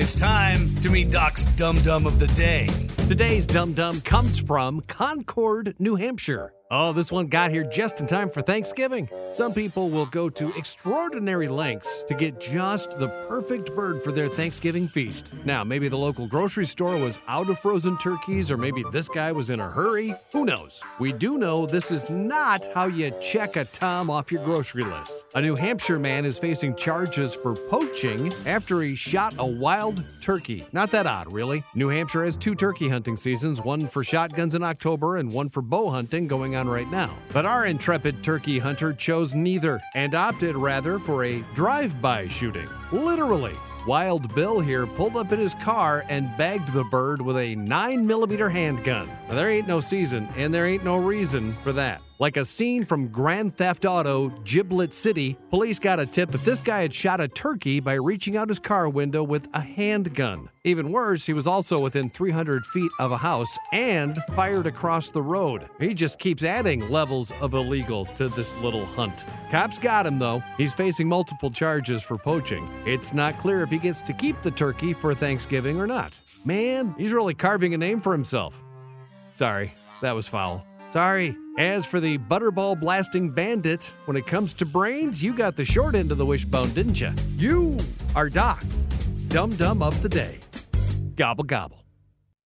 It's time to meet Doc's Dum Dum of the Day. Today's Dum Dum comes from Concord, New Hampshire. Oh, this one got here just in time for Thanksgiving. Some people will go to extraordinary lengths to get just the perfect bird for their Thanksgiving feast. Now, maybe the local grocery store was out of frozen turkeys, or maybe this guy was in a hurry. Who knows? We do know this is not how you check a Tom off your grocery list. A New Hampshire man is facing charges for poaching after he shot a wild turkey. Not that odd, really. New Hampshire has two turkey hunting seasons, one for shotguns in October and one for bow hunting going on right now. But our intrepid turkey hunter chose neither and opted rather for a drive by shooting. Literally. Wild Bill here pulled up in his car and bagged the bird with a 9mm handgun. Now, there ain't no season, and there ain't no reason for that. Like a scene from Grand Theft Auto Giblet City, police got a tip that this guy had shot a turkey by reaching out his car window with a handgun. Even worse, he was also within 300 feet of a house and fired across the road. He just keeps adding levels of illegal to this little hunt. Cops got him though. He's facing multiple charges for poaching. It's not clear if he gets to keep the turkey for Thanksgiving or not. Man, he's really carving a name for himself. Sorry, that was foul. Sorry. As for the butterball blasting bandit, when it comes to brains, you got the short end of the wishbone, didn't you? You are Doc's Dum Dum of the Day. Gobble gobble.